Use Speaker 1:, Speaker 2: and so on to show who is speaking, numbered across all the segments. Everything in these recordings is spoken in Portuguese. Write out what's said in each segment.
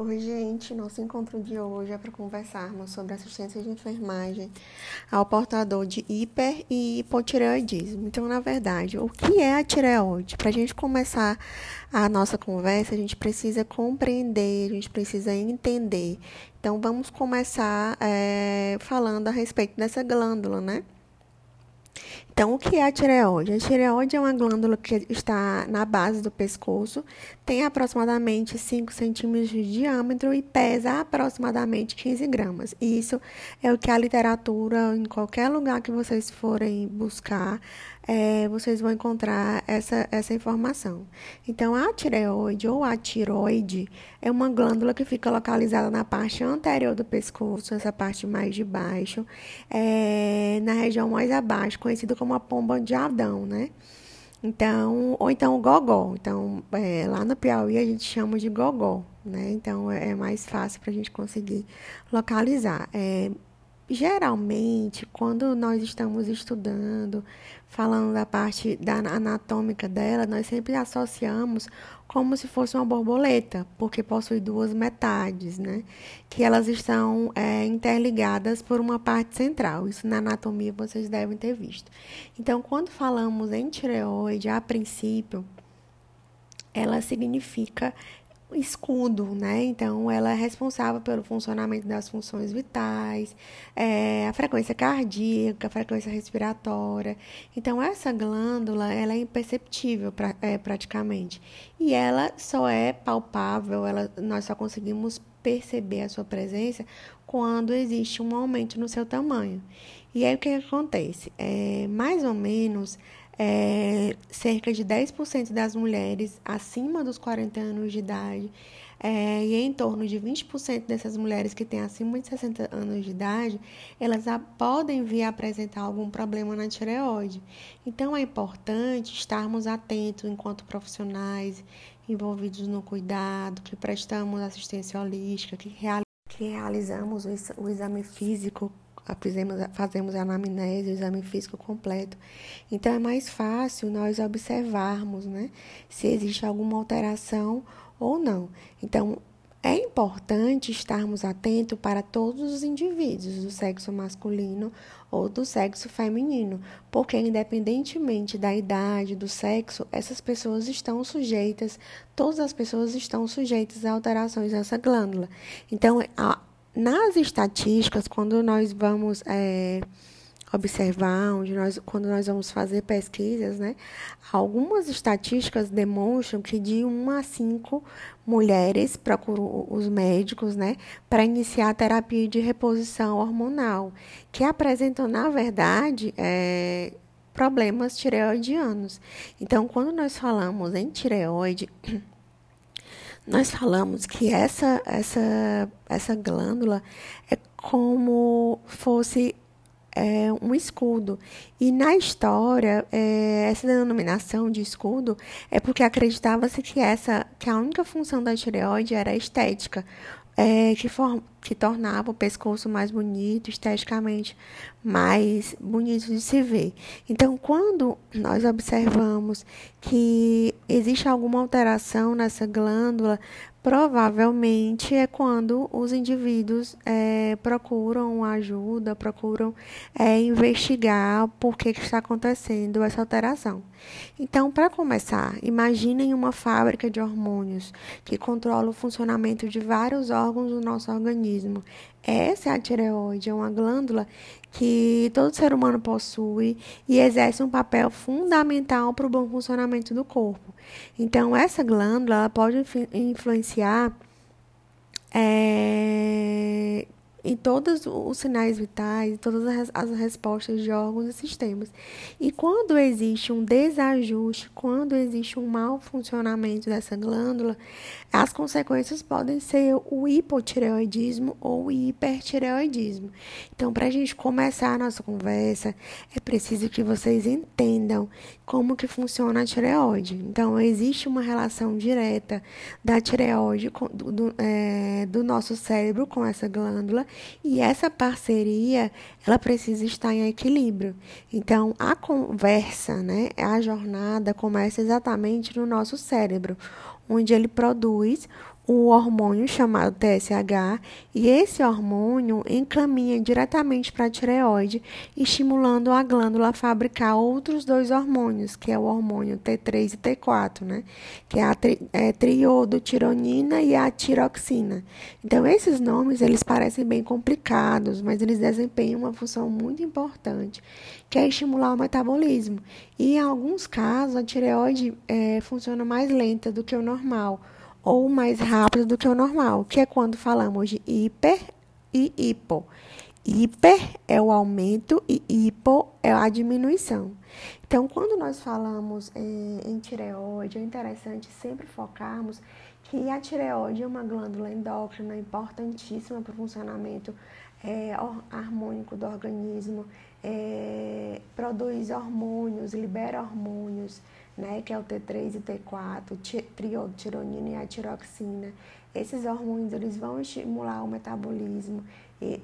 Speaker 1: Oi, gente. Nosso encontro de hoje é para conversarmos sobre assistência de enfermagem ao portador de hiper e hipotireoidismo. Então, na verdade, o que é a tireoide? Para a gente começar a nossa conversa, a gente precisa compreender, a gente precisa entender. Então, vamos começar é, falando a respeito dessa glândula, né? Então, o que é a tireoide? A tireoide é uma glândula que está na base do pescoço, tem aproximadamente 5 centímetros de diâmetro e pesa aproximadamente 15 gramas. Isso é o que a literatura, em qualquer lugar que vocês forem buscar, é, vocês vão encontrar essa, essa informação. Então, a tireoide ou a tiroide é uma glândula que fica localizada na parte anterior do pescoço, essa parte mais de baixo, é, na região mais abaixo, conhecida como a pomba de Adão, né? Então, ou então o gogó. Então, é, lá no Piauí a gente chama de gogó, né? Então, é, é mais fácil para a gente conseguir localizar. É, geralmente, quando nós estamos estudando, falando da parte da anatômica dela, nós sempre associamos como se fosse uma borboleta, porque possui duas metades, né? Que elas estão é, interligadas por uma parte central. Isso na anatomia vocês devem ter visto. Então, quando falamos em tireoide, a princípio, ela significa escudo, né? Então, ela é responsável pelo funcionamento das funções vitais, é, a frequência cardíaca, a frequência respiratória. Então, essa glândula, ela é imperceptível pra, é, praticamente. E ela só é palpável, ela, nós só conseguimos perceber a sua presença quando existe um aumento no seu tamanho. E aí, o que acontece? É, mais ou menos é, cerca de 10% das mulheres acima dos 40 anos de idade é, e em torno de 20% dessas mulheres que têm acima de 60 anos de idade, elas podem vir a apresentar algum problema na tireoide. Então é importante estarmos atentos enquanto profissionais envolvidos no cuidado, que prestamos assistência holística, que, real, que realizamos o exame físico fazemos, fazemos a anamnese, o exame físico completo. Então, é mais fácil nós observarmos né, se existe alguma alteração ou não. Então, é importante estarmos atentos para todos os indivíduos do sexo masculino ou do sexo feminino, porque independentemente da idade, do sexo, essas pessoas estão sujeitas, todas as pessoas estão sujeitas a alterações nessa glândula. Então, a, nas estatísticas, quando nós vamos é, observar, onde nós, quando nós vamos fazer pesquisas, né, algumas estatísticas demonstram que de 1 a 5 mulheres procuram os médicos né, para iniciar a terapia de reposição hormonal, que apresentam, na verdade, é, problemas tireoidianos. Então, quando nós falamos em tireoide, nós falamos que essa, essa, essa glândula é como fosse é, um escudo. E na história, é, essa denominação de escudo é porque acreditava-se que essa que a única função da tireoide era estética, é, tornava o pescoço mais bonito, esteticamente mais bonito de se ver. Então, quando nós observamos que existe alguma alteração nessa glândula, provavelmente é quando os indivíduos é, procuram ajuda, procuram é, investigar por que, que está acontecendo essa alteração. Então, para começar, imaginem uma fábrica de hormônios que controla o funcionamento de vários órgãos do nosso organismo. Essa é a tireoide, é uma glândula que todo ser humano possui e exerce um papel fundamental para o bom funcionamento do corpo. Então, essa glândula pode influenciar é, em todos os sinais vitais, todas as respostas de órgãos e sistemas. E quando existe um desajuste, quando existe um mau funcionamento dessa glândula, as consequências podem ser o hipotireoidismo ou o hipertireoidismo. Então, para a gente começar a nossa conversa, é preciso que vocês entendam como que funciona a tireoide. Então, existe uma relação direta da tireoide do, do, é, do nosso cérebro com essa glândula e essa parceria, ela precisa estar em equilíbrio. Então, a conversa, né, a jornada começa exatamente no nosso cérebro, onde ele produz o hormônio chamado TSH, e esse hormônio encaminha diretamente para a tireoide, estimulando a glândula a fabricar outros dois hormônios, que é o hormônio T3 e T4, né? Que é a tri, é, triodotironina e a tiroxina. Então, esses nomes, eles parecem bem complicados, mas eles desempenham uma função muito importante, que é estimular o metabolismo. E, em alguns casos, a tireoide é, funciona mais lenta do que o normal, ou mais rápido do que o normal, que é quando falamos de hiper e hipo. Hiper é o aumento e hipo é a diminuição. Então, quando nós falamos em, em tireoide, é interessante sempre focarmos que a tireoide é uma glândula endócrina importantíssima para o funcionamento é, harmônico do organismo, é, produz hormônios, libera hormônios, né, que é o T3 e T4, triotironina e a tiroxina. Esses hormônios eles vão estimular o metabolismo,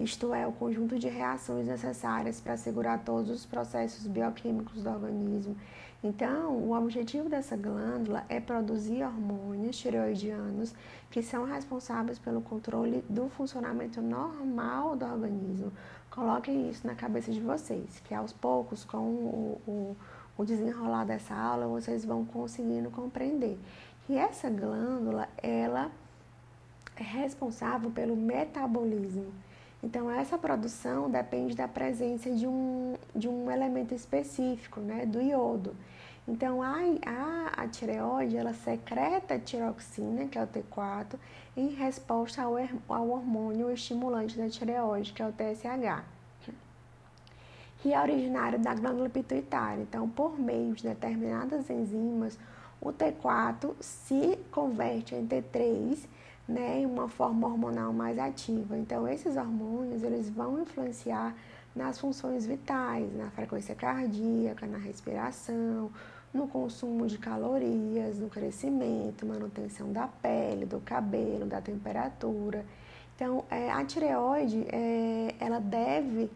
Speaker 1: isto é, o conjunto de reações necessárias para assegurar todos os processos bioquímicos do organismo. Então, o objetivo dessa glândula é produzir hormônios tireoidianos que são responsáveis pelo controle do funcionamento normal do organismo. Coloquem isso na cabeça de vocês, que aos poucos, com o, o o desenrolar dessa aula, vocês vão conseguindo compreender que essa glândula, ela é responsável pelo metabolismo. Então, essa produção depende da presença de um, de um elemento específico, né, do iodo. Então, a, a, a tireoide, ela secreta tiroxina, que é o T4, em resposta ao, ao hormônio estimulante da tireoide, que é o TSH que é originário da glândula pituitária. Então, por meio de determinadas enzimas, o T4 se converte em T3, né, em uma forma hormonal mais ativa. Então, esses hormônios, eles vão influenciar nas funções vitais, na frequência cardíaca, na respiração, no consumo de calorias, no crescimento, manutenção da pele, do cabelo, da temperatura. Então, é, a tireoide, é, ela deve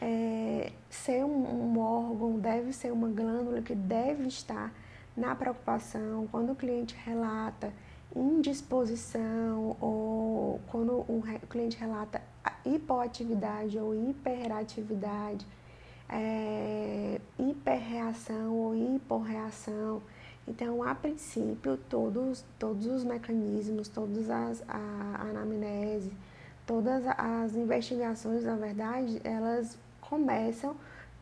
Speaker 1: é, ser um, um órgão, deve ser uma glândula que deve estar na preocupação quando o cliente relata indisposição ou quando o cliente relata hipoatividade ou hiperatividade, é, hiperreação ou hiporreação. Então, a princípio, todos, todos os mecanismos, todas as a, a anamnese, todas as investigações, na verdade, elas começam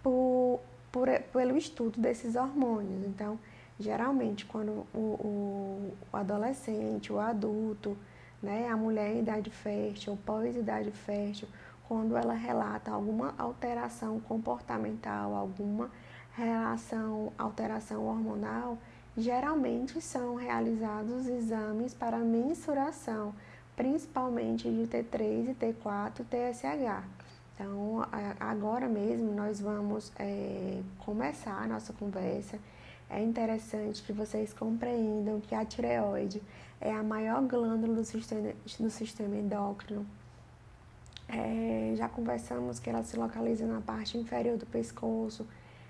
Speaker 1: por, por, pelo estudo desses hormônios. Então, geralmente, quando o, o, adolescente, o adulto, né, a mulher em idade fértil pós-idade fértil, quando ela relata alguma alteração comportamental, alguma relação, alteração hormonal, geralmente são realizados exames para mensuração, principalmente de T3 e T4 TSH. Então, agora mesmo nós vamos é, começar a nossa conversa. É interessante que vocês compreendam que a tireoide é a maior glândula do sistema, do sistema endócrino. É, já conversamos que ela se localiza na parte inferior do pescoço.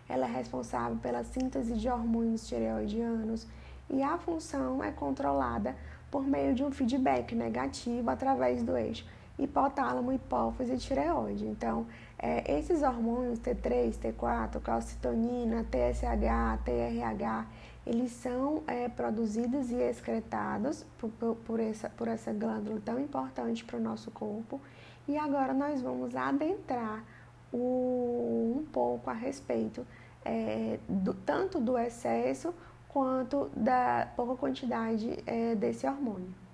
Speaker 1: Ela é responsável pela síntese de hormônios tireoidianos e a função é controlada por meio de um feedback negativo através do eixo hipotálamo, hipófise e tireoide. Então, é, esses hormônios T3, T4, calcitonina, TSH, TRH, eles são é, produzidos e excretados por, por, por, essa, por essa glândula tão importante para o nosso corpo. E agora nós vamos adentrar o, um pouco a respeito é, do, tanto do excesso quanto da pouca quantidade é, desse hormônio.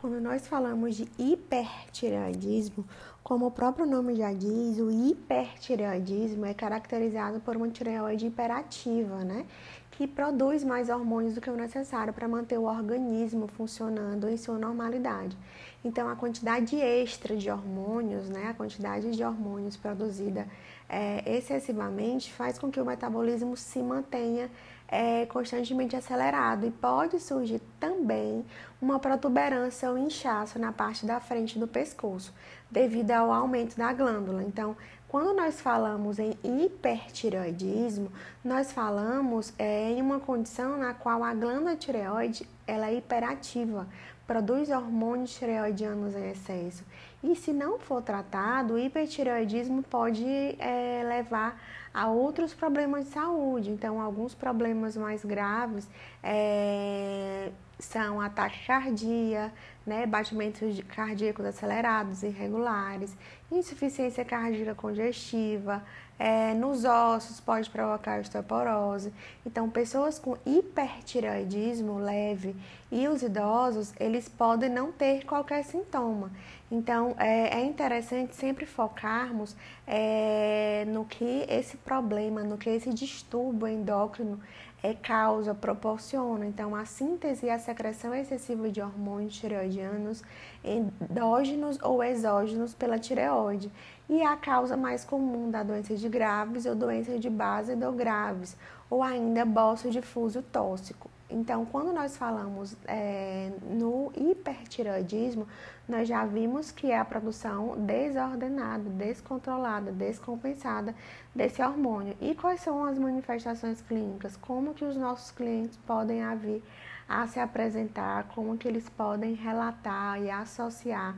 Speaker 1: Quando nós falamos de hipertireoidismo, como o próprio nome já diz, o hipertireoidismo é caracterizado por uma tireoide hiperativa, né? Que produz mais hormônios do que o necessário para manter o organismo funcionando em sua normalidade. Então, a quantidade extra de hormônios, né? A quantidade de hormônios produzida é, excessivamente faz com que o metabolismo se mantenha é constantemente acelerado e pode surgir também uma protuberância ou inchaço na parte da frente do pescoço, devido ao aumento da glândula. Então, quando nós falamos em hipertireoidismo, nós falamos é, em uma condição na qual a glândula tireoide ela é hiperativa, produz hormônios tireoidianos em excesso. E se não for tratado, o hipertireoidismo pode é, levar a outros problemas de saúde. Então, alguns problemas mais graves é, são ataque cardíaco, né, batimentos cardíacos acelerados, irregulares, insuficiência cardíaca congestiva, é, nos ossos pode provocar osteoporose. Então, pessoas com hipertireoidismo leve e os idosos, eles podem não ter qualquer sintoma. Então, é, é interessante sempre focarmos é, no que esse problema, no que esse distúrbio endócrino é causa, proporciona. Então, a síntese e a secreção excessiva de hormônios tireoidianos, endógenos ou exógenos pela tireoide. E a causa mais comum da doença de graves ou doença de base do graves, ou ainda bolso difuso tóxico. Então, quando nós falamos é, no hipertireoidismo, nós já vimos que é a produção desordenada, descontrolada, descompensada desse hormônio. E quais são as manifestações clínicas? Como que os nossos clientes podem vir a se apresentar? Como que eles podem relatar e associar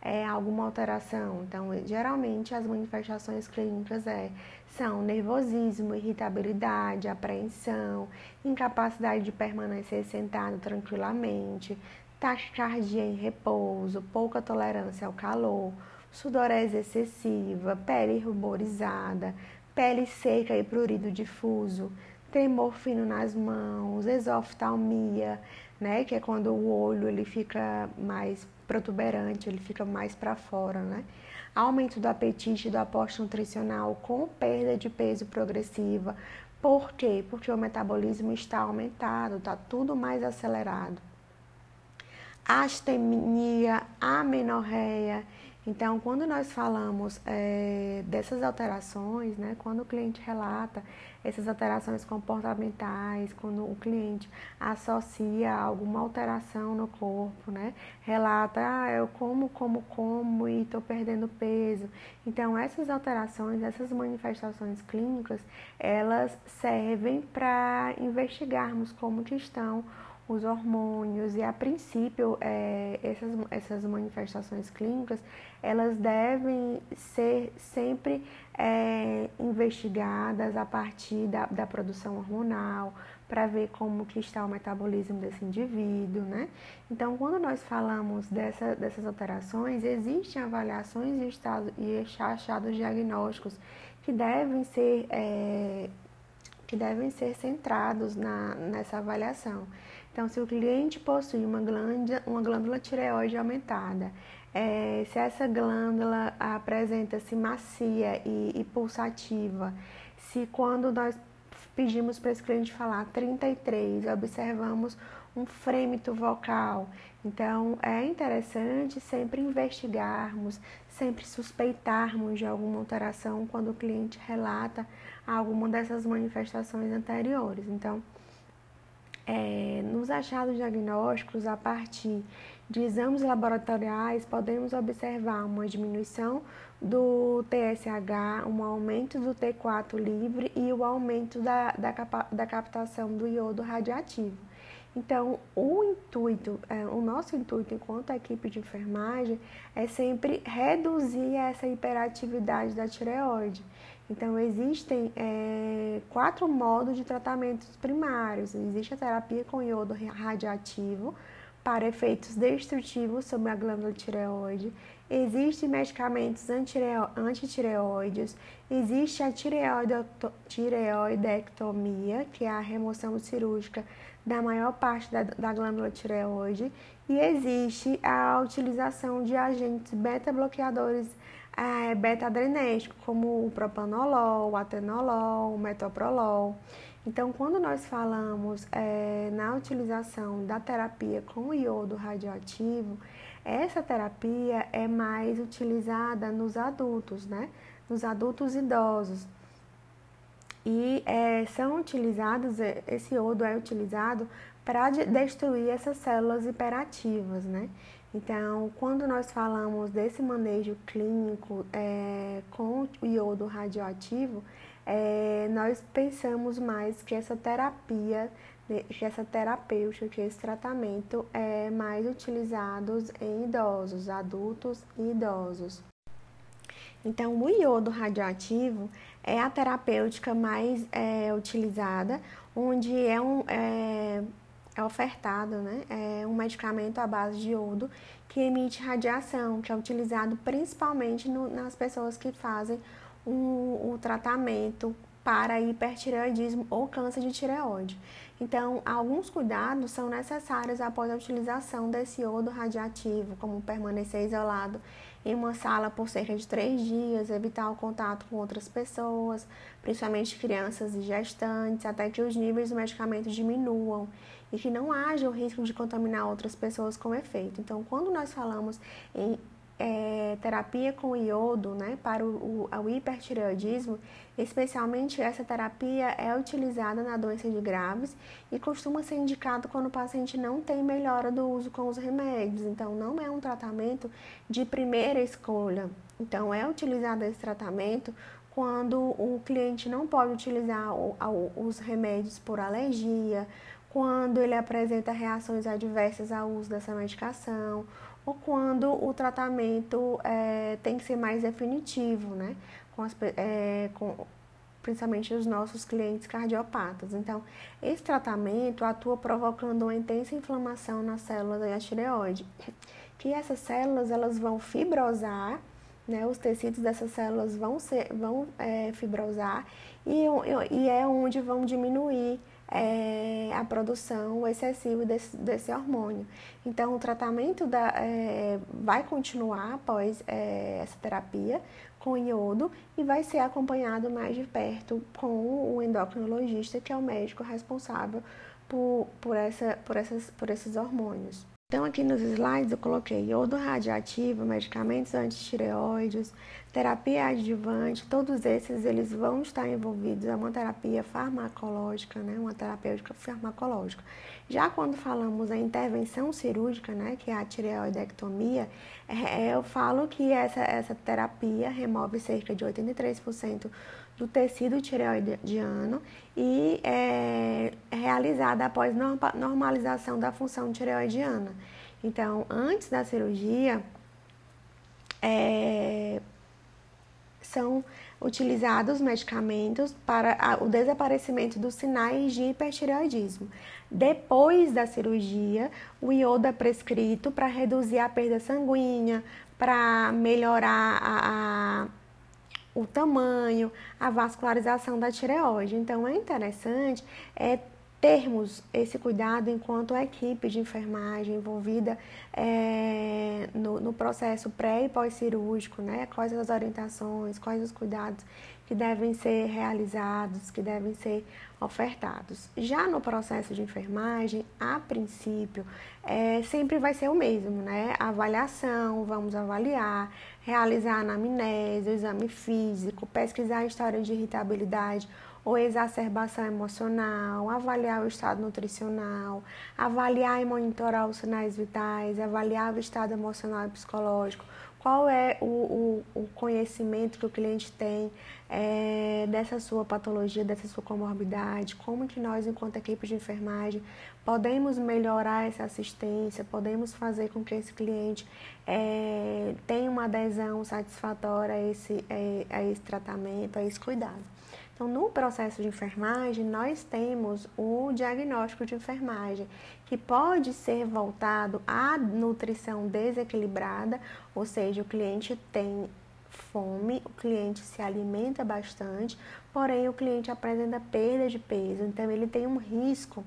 Speaker 1: é, alguma alteração? Então, geralmente as manifestações clínicas é são nervosismo, irritabilidade, apreensão, incapacidade de permanecer sentado tranquilamente, taquicardia em repouso, pouca tolerância ao calor, sudorese excessiva, pele ruborizada, pele seca e prurido difuso, tremor fino nas mãos, exoftalmia, né, que é quando o olho ele fica mais protuberante, ele fica mais para fora, né? aumento do apetite, do aporte nutricional com perda de peso progressiva. Por quê? Porque o metabolismo está aumentado, está tudo mais acelerado. Astemia, amenorreia. Então, quando nós falamos é, dessas alterações, né, quando o cliente relata essas alterações comportamentais, quando o cliente associa alguma alteração no corpo, né? Relata, ah, eu como, como, como e estou perdendo peso. Então, essas alterações, essas manifestações clínicas, elas servem para investigarmos como que estão os hormônios e a princípio é, essas, essas manifestações clínicas elas devem ser sempre é, investigadas a partir da, da produção hormonal para ver como que está o metabolismo desse indivíduo, né? Então, quando nós falamos dessa, dessas alterações, existem avaliações e, estado, e achados diagnósticos que devem ser é, que devem ser centrados na, nessa avaliação. Então, se o cliente possui uma glândula, uma glândula tireoide aumentada, é, se essa glândula apresenta-se macia e, e, pulsativa, se quando nós pedimos para esse cliente falar 33, observamos um frêmito vocal. Então, é interessante sempre investigarmos, sempre suspeitarmos de alguma alteração quando o cliente relata alguma dessas manifestações anteriores. Então, é, nos achados diagnósticos, a partir de exames laboratoriais, podemos observar uma diminuição do TSH, um aumento do T4 livre e o aumento da, da, da captação do iodo radioativo. Então, o intuito, é, o nosso intuito enquanto equipe de enfermagem é sempre reduzir essa hiperatividade da tireoide. Então, existem é, quatro modos de tratamentos primários. Existe a terapia com iodo radioativo para efeitos destrutivos sobre a glândula tireoide. Existem medicamentos antitireoides. Existe a tireoidectomia, que é a remoção cirúrgica da maior parte da, da glândula tireoide. E existe a utilização de agentes beta-bloqueadores é, beta-adrenérgico, como o propanolol, o atenolol, o metoprolol. Então, quando nós falamos é, na utilização da terapia com iodo radioativo, essa terapia é mais utilizada nos adultos, né? Nos adultos idosos. E é, são utilizados, é, esse iodo é utilizado para destruir essas células hiperativas, né? Então, quando nós falamos desse manejo clínico é, com o iodo radioativo, é, nós pensamos mais que essa terapia que essa terapêutica, que esse tratamento é mais utilizado em idosos, adultos e idosos. Então, o iodo radioativo é a terapêutica mais é, utilizada, onde é, um, é, é ofertado né, é um medicamento à base de iodo que emite radiação, que é utilizado principalmente no, nas pessoas que fazem o tratamento para hipertireoidismo ou câncer de tireoide. Então, alguns cuidados são necessários após a utilização desse iodo radioativo, como permanecer isolado em uma sala por cerca de três dias, evitar o contato com outras pessoas, principalmente crianças e gestantes, até que os níveis do medicamento diminuam e que não haja o risco de contaminar outras pessoas com efeito. Então, quando nós falamos em é, terapia com iodo né, para o, o, o, hipertireoidismo, especialmente essa terapia é utilizada na doença de graves e costuma ser indicado quando o paciente não tem melhora do uso com os remédios. Então, não é um tratamento de primeira escolha. Então, é utilizado esse tratamento quando o cliente não pode utilizar os remédios por alergia, quando ele apresenta reações adversas ao uso dessa medicação ou quando o tratamento é, tem que ser mais definitivo, né? Com, as, é, com principalmente os nossos clientes cardiopatas. Então, esse tratamento atua provocando uma intensa inflamação nas células da tireoide, que essas células elas vão fibrosar, né? Os tecidos dessas células vão ser, vão é, fibrosar e, e é onde vão diminuir é, a produção excessiva desse, desse, hormônio. Então, o tratamento da, é, vai continuar após é, essa terapia com iodo e vai ser acompanhado mais de perto com o endocrinologista, que é o médico responsável por, por, essa, por, essas, por esses hormônios. Então, aqui nos slides eu coloquei iodo radioativo, medicamentos antitireoides, terapia adjuvante, todos esses eles vão estar envolvidos é uma terapia farmacológica, né, uma terapêutica farmacológica. Já quando falamos em intervenção cirúrgica, né, que é a tireoidectomia, é, eu falo que essa, essa terapia remove cerca de 83% do tecido tireoidiano e é realizada após normalização da função tireoidiana. Então, antes da cirurgia, é, são utilizados medicamentos para o desaparecimento dos sinais de hipertireoidismo. Depois da cirurgia, o iodo é prescrito para reduzir a perda sanguínea, para melhorar a o tamanho, a vascularização da tireoide. Então é interessante é, termos esse cuidado enquanto a equipe de enfermagem envolvida é, no, no, processo pré e pós-cirúrgico, né? Quais as orientações, quais os cuidados que devem ser realizados, que devem ser ofertados. Já no processo de enfermagem, a princípio, é, sempre vai ser o mesmo, né? Avaliação, vamos avaliar, realizar anamnese, o exame físico, pesquisar a história de irritabilidade ou exacerbação emocional, avaliar o estado nutricional, avaliar e monitorar os sinais vitais, avaliar o estado emocional e psicológico, qual é o, o, o conhecimento que o cliente tem é, dessa sua patologia, dessa sua comorbidade, como que nós, enquanto equipe de enfermagem, podemos melhorar essa assistência, podemos fazer com que esse cliente é, tenha uma adesão satisfatória a esse, é, a esse tratamento, a esse cuidado. Então, no processo de enfermagem, nós temos o diagnóstico de enfermagem, que pode ser voltado à nutrição desequilibrada, ou seja, o cliente tem fome, o cliente se alimenta bastante, porém o cliente apresenta perda de peso, então ele tem um risco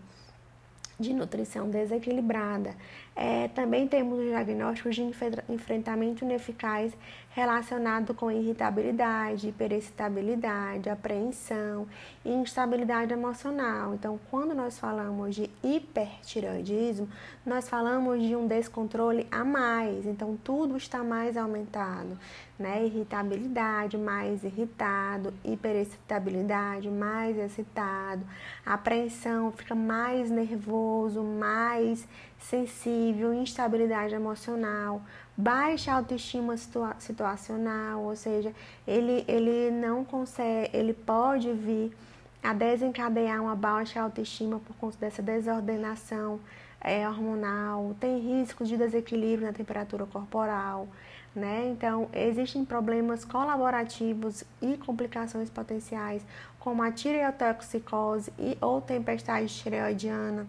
Speaker 1: de nutrição desequilibrada. É, também temos o diagnóstico de enfrentamento ineficaz relacionado com irritabilidade, hiperexcitabilidade, apreensão e instabilidade emocional. Então, quando nós falamos de hipertiroidismo, nós falamos de um descontrole a mais. Então, tudo está mais aumentado, né? Irritabilidade, mais irritado, hiperexcitabilidade, mais excitado, apreensão, fica mais nervoso, mais sensível, instabilidade emocional, baixa autoestima situa situacional, ou seja, ele, ele não consegue, ele pode vir a desencadear uma baixa autoestima por conta dessa desordenação é, hormonal, tem risco de desequilíbrio na temperatura corporal, né? Então, existem problemas colaborativos e complicações potenciais, como a tireotoxicose e ou tempestade tireoidiana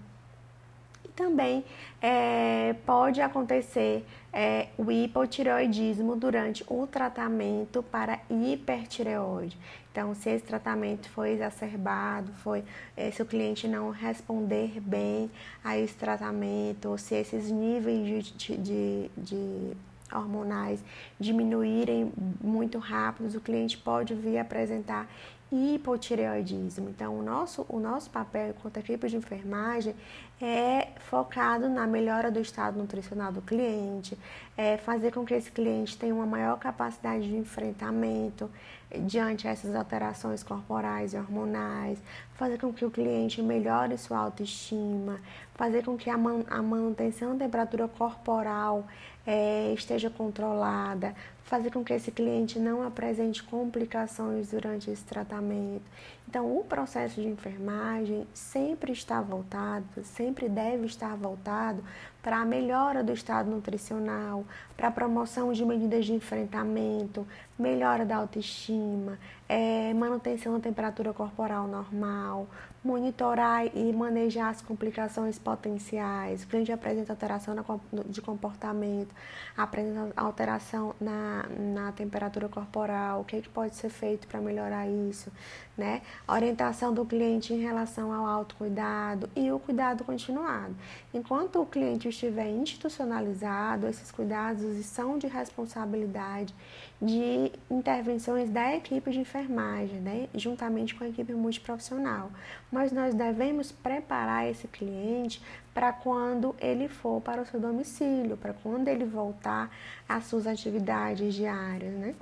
Speaker 1: também é, pode acontecer é, o hipotireoidismo durante o tratamento para hipertireoide. Então, se esse tratamento foi exacerbado, foi, é, se o cliente não responder bem a esse tratamento, ou se esses níveis de, de, de hormonais diminuírem muito rápido, o cliente pode vir apresentar hipotireoidismo. Então, o nosso, o nosso papel enquanto equipe de enfermagem é focado na melhora do estado nutricional do cliente, é fazer com que esse cliente tenha uma maior capacidade de enfrentamento diante dessas alterações corporais e hormonais, fazer com que o cliente melhore sua autoestima, fazer com que a, man, a manutenção da temperatura corporal é, esteja controlada, fazer com que esse cliente não apresente complicações durante esse tratamento. Então, o processo de enfermagem sempre está voltado, sempre deve estar voltado para a melhora do estado nutricional, para a promoção de medidas de enfrentamento, melhora da autoestima, é, manutenção da temperatura corporal normal, monitorar e manejar as complicações potenciais. O cliente apresenta alteração de comportamento, apresenta alteração na, na temperatura corporal, o que, que pode ser feito para melhorar isso, né? Orientação do cliente em relação ao autocuidado e o cuidado continuado. Enquanto o cliente estiver institucionalizado, esses cuidados são de responsabilidade de intervenções da equipe de enfermagem, né? juntamente com a equipe multiprofissional. Mas nós devemos preparar esse cliente para quando ele for para o seu domicílio, para quando ele voltar às suas atividades diárias, né?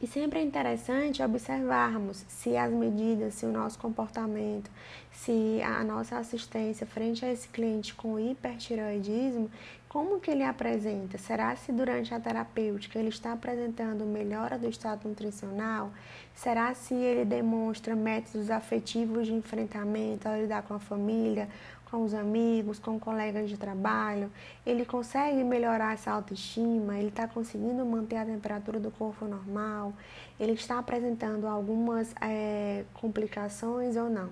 Speaker 1: E sempre é interessante observarmos se as medidas, se o nosso comportamento, se a nossa assistência frente a esse cliente com hipertireoidismo, como que ele apresenta? Será se durante a terapêutica ele está apresentando melhora do estado nutricional? Será se ele demonstra métodos afetivos de enfrentamento ao lidar com a família, com os amigos, com colegas de trabalho, ele consegue melhorar essa autoestima, ele está conseguindo manter a temperatura do corpo normal, ele está apresentando algumas é, complicações ou não.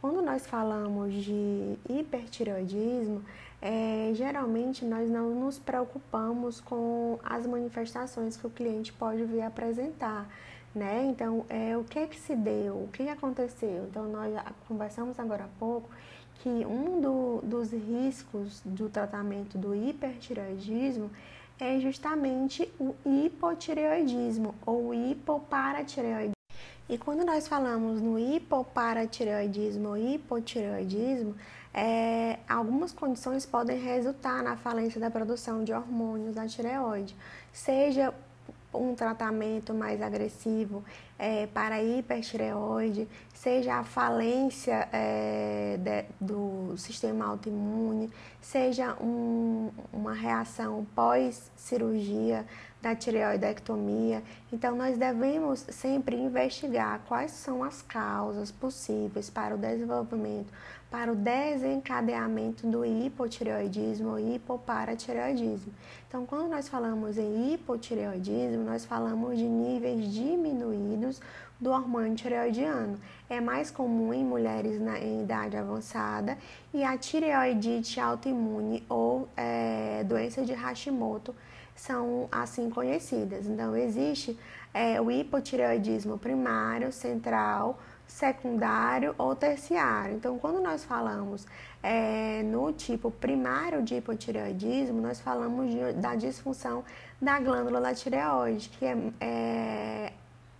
Speaker 1: Quando nós falamos de hipertireoidismo, é, geralmente nós não nos preocupamos com as manifestações que o cliente pode vir apresentar. Né? Então, é, o que é que se deu? O que aconteceu? Então, nós conversamos agora há pouco que um do, dos riscos do tratamento do hipertireoidismo é justamente o hipotireoidismo ou hipoparatireoidismo. E quando nós falamos no hipoparatireoidismo ou hipotireoidismo, é, algumas condições podem resultar na falência da produção de hormônios da tireoide, seja um tratamento mais agressivo é, para hipertireoide, seja a falência é, de, do sistema autoimune, seja um, uma reação pós-cirurgia da tireoidectomia. Então, nós devemos sempre investigar quais são as causas possíveis para o desenvolvimento, para o desencadeamento do hipotireoidismo ou hipoparatireoidismo. Então, quando nós falamos em hipotireoidismo, nós falamos de níveis diminuídos do hormônio tireoidiano. É mais comum em mulheres na, em idade avançada e a tireoidite autoimune ou é, doença de Hashimoto são assim conhecidas. Então, existe é, o hipotireoidismo primário, central, secundário ou terciário. Então, quando nós falamos é, no tipo primário de hipotireoidismo, nós falamos de, da disfunção da glândula da tireoide, que é, é,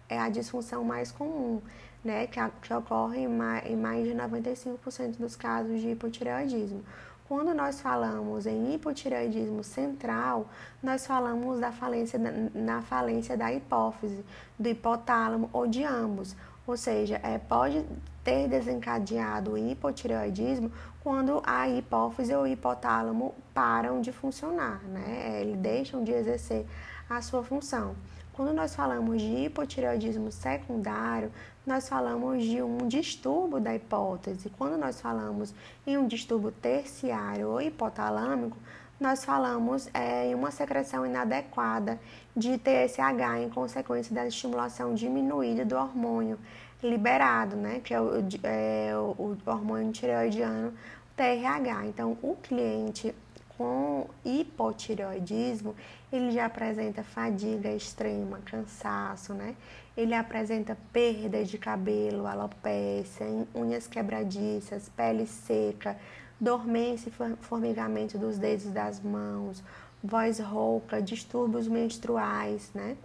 Speaker 1: é a disfunção mais comum, né, que, a, que ocorre em mais, em mais de 95% dos casos de hipotireoidismo. Quando nós falamos em hipotireoidismo central, nós falamos da falência, na falência da hipófise, do hipotálamo ou de ambos. Ou seja, é, pode ter desencadeado o hipotireoidismo quando a hipófise ou hipotálamo param de funcionar, né? Ele deixa deixam de exercer a sua função. Quando nós falamos de hipotireoidismo secundário, nós falamos de um distúrbio da hipótese. Quando nós falamos em um distúrbio terciário ou hipotalâmico, nós falamos é, em uma secreção inadequada de TSH em consequência da estimulação diminuída do hormônio liberado, né, que é o, é, o hormônio tireoidiano, TRH. Então, o cliente com hipotireoidismo, ele já apresenta fadiga extrema, cansaço, né? Ele apresenta perda de cabelo, alopecia, unhas quebradiças, pele seca, dormência e formigamento dos dedos das mãos, voz rouca, distúrbios menstruais, né?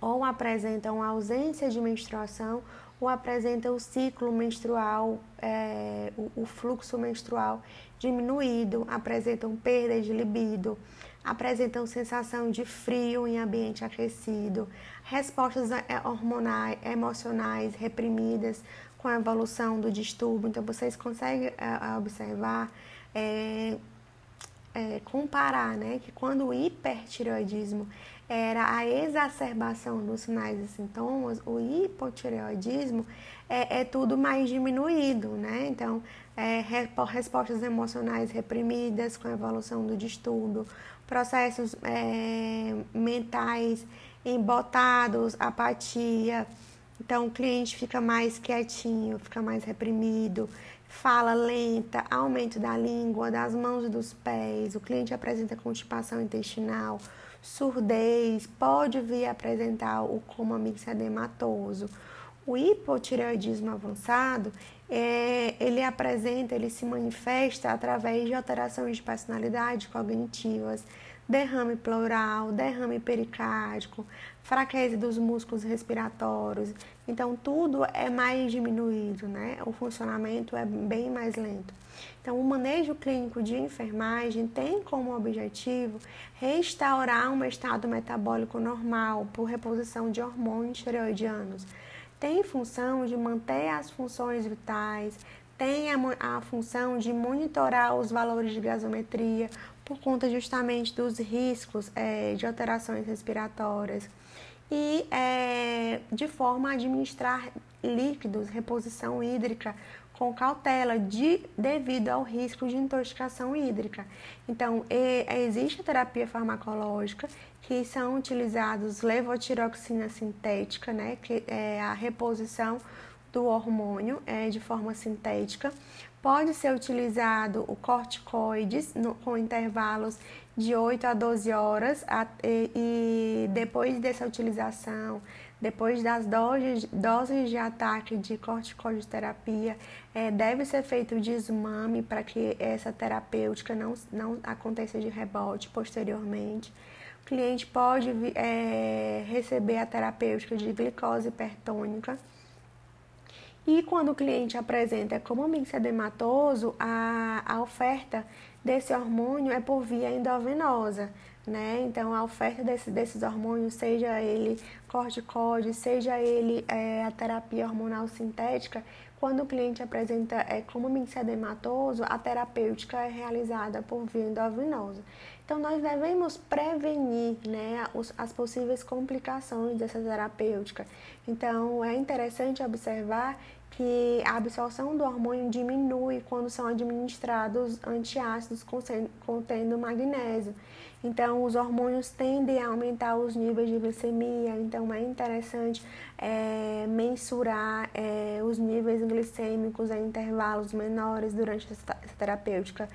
Speaker 1: Ou apresentam ausência de menstruação ou apresentam o ciclo menstrual, é, o, o fluxo menstrual diminuído, apresentam perda de libido, apresentam sensação de frio em ambiente aquecido, respostas é, hormonais, emocionais reprimidas com a evolução do distúrbio. Então, vocês conseguem é, observar, é, é, comparar, né, que quando o hipertireoidismo era a exacerbação dos sinais e sintomas, o hipotireoidismo é, é tudo mais diminuído, né? Então, é, respostas emocionais reprimidas com a evolução do distúrbio, processos é, mentais embotados, apatia. Então, o cliente fica mais quietinho, fica mais reprimido, fala lenta, aumento da língua, das mãos e dos pés. O cliente apresenta constipação intestinal, surdez, pode vir apresentar o coma mixedematoso. O hipotireoidismo avançado, é, ele apresenta, ele se manifesta através de alterações de personalidade cognitivas, derrame pleural, derrame pericárdico, fraqueza dos músculos respiratórios. Então, tudo é mais diminuído, né? O funcionamento é bem mais lento. Então, o manejo clínico de enfermagem tem como objetivo restaurar um estado metabólico normal por reposição de hormônios tireoidianos. Tem função de manter as funções vitais, tem a, a função de monitorar os valores de gasometria por conta justamente dos riscos é, de alterações respiratórias e é, de forma a administrar líquidos, reposição hídrica com cautela de, devido ao risco de intoxicação hídrica. Então, e, existe a terapia farmacológica que são utilizados levotiroxina sintética, né, que é a reposição do hormônio é, de forma sintética. Pode ser utilizado o corticoides no, com intervalos de 8 a 12 horas a, e, e depois dessa utilização depois das doses, doses de ataque de corticoterapia, é, deve ser feito o desmame para que essa terapêutica não, não aconteça de rebote posteriormente. O cliente pode é, receber a terapêutica de glicose hipertônica. E quando o cliente apresenta como mixedematoso, a, a oferta desse hormônio é por via endovenosa né? Então, a oferta desse, desses hormônios, seja ele corticóide, seja ele é, a terapia hormonal sintética, quando o cliente apresenta é, como mixedematoso, a terapêutica é realizada por via endovenosa. Então, nós devemos prevenir né, as possíveis complicações dessa terapêutica. Então, é interessante observar que a absorção do hormônio diminui quando são administrados antiácidos contendo magnésio. Então, os hormônios tendem a aumentar os níveis de glicemia, então é interessante é, mensurar é, os níveis glicêmicos em intervalos menores durante essa terapêutica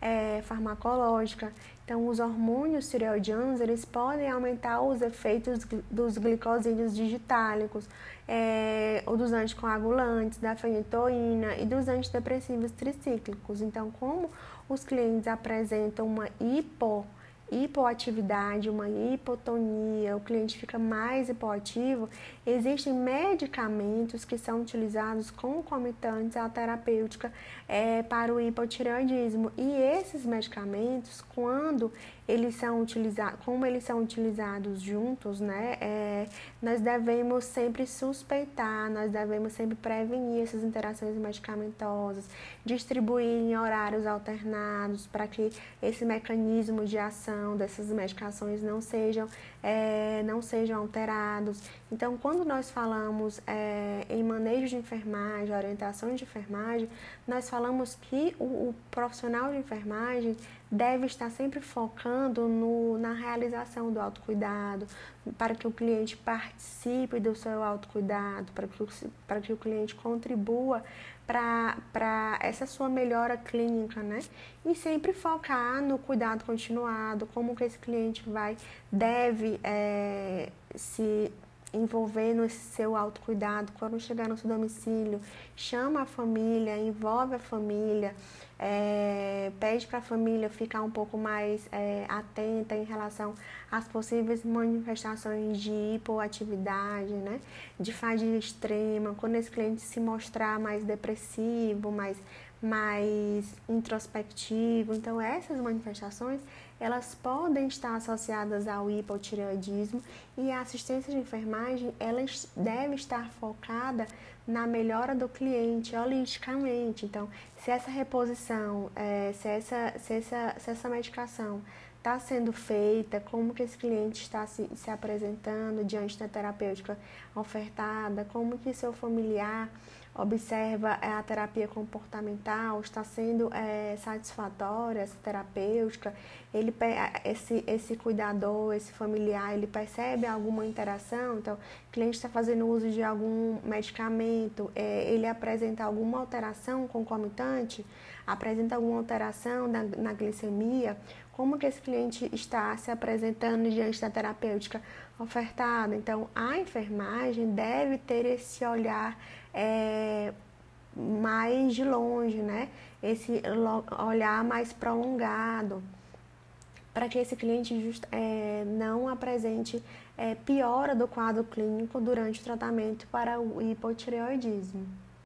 Speaker 1: é, farmacológica. Então, os hormônios tireoidianos, eles podem aumentar os efeitos dos glicosídeos digitálicos, é, ou dos anticoagulantes, da fenitoína e dos antidepressivos tricíclicos. Então, como os clientes apresentam uma hipo hipoatividade, uma hipotonia, o cliente fica mais hipoativo, existem medicamentos que são utilizados concomitantes à terapêutica é, para o hipotireoidismo. E esses medicamentos, quando eles são utilizados, como eles são utilizados juntos, né, é, nós devemos sempre suspeitar, nós devemos sempre prevenir essas interações medicamentosas, distribuir em horários alternados para que esse mecanismo de ação essas medicações não sejam, é, não sejam alterados. Então, quando nós falamos é, em manejo de enfermagem, orientação de enfermagem, nós falamos que o, o profissional de enfermagem deve estar sempre focando no, na realização do autocuidado, para que o cliente participe do seu autocuidado, para que, para que o cliente contribua para essa sua melhora clínica, né? E sempre focar no cuidado continuado, como que esse cliente vai, deve é, se envolver no seu autocuidado, quando chegar no seu domicílio, chama a família, envolve a família, é, pede para a família ficar um pouco mais é, atenta em relação às possíveis manifestações de hipoatividade, né? de fadiga extrema, quando esse cliente se mostrar mais depressivo, mais, mais introspectivo. Então, essas manifestações elas podem estar associadas ao hipotireoidismo e a assistência de enfermagem ela deve estar focada na melhora do cliente holisticamente. Então, se essa reposição, é, se, essa, se, essa, se essa medicação está sendo feita, como que esse cliente está se, se apresentando diante da terapêutica ofertada, como que seu familiar observa é, a terapia comportamental, está sendo é, satisfatória essa terapêutica, ele, esse, esse cuidador, esse familiar, ele percebe alguma interação, então o cliente está fazendo uso de algum medicamento, é, ele apresenta alguma alteração concomitante, apresenta alguma alteração na, na glicemia, como que esse cliente está se apresentando diante da terapêutica ofertada. Então, a enfermagem deve ter esse olhar é, mais de longe, né? Esse olhar mais prolongado, para que esse cliente just, é, não apresente é, piora do quadro clínico durante o tratamento para o hipotireoidismo.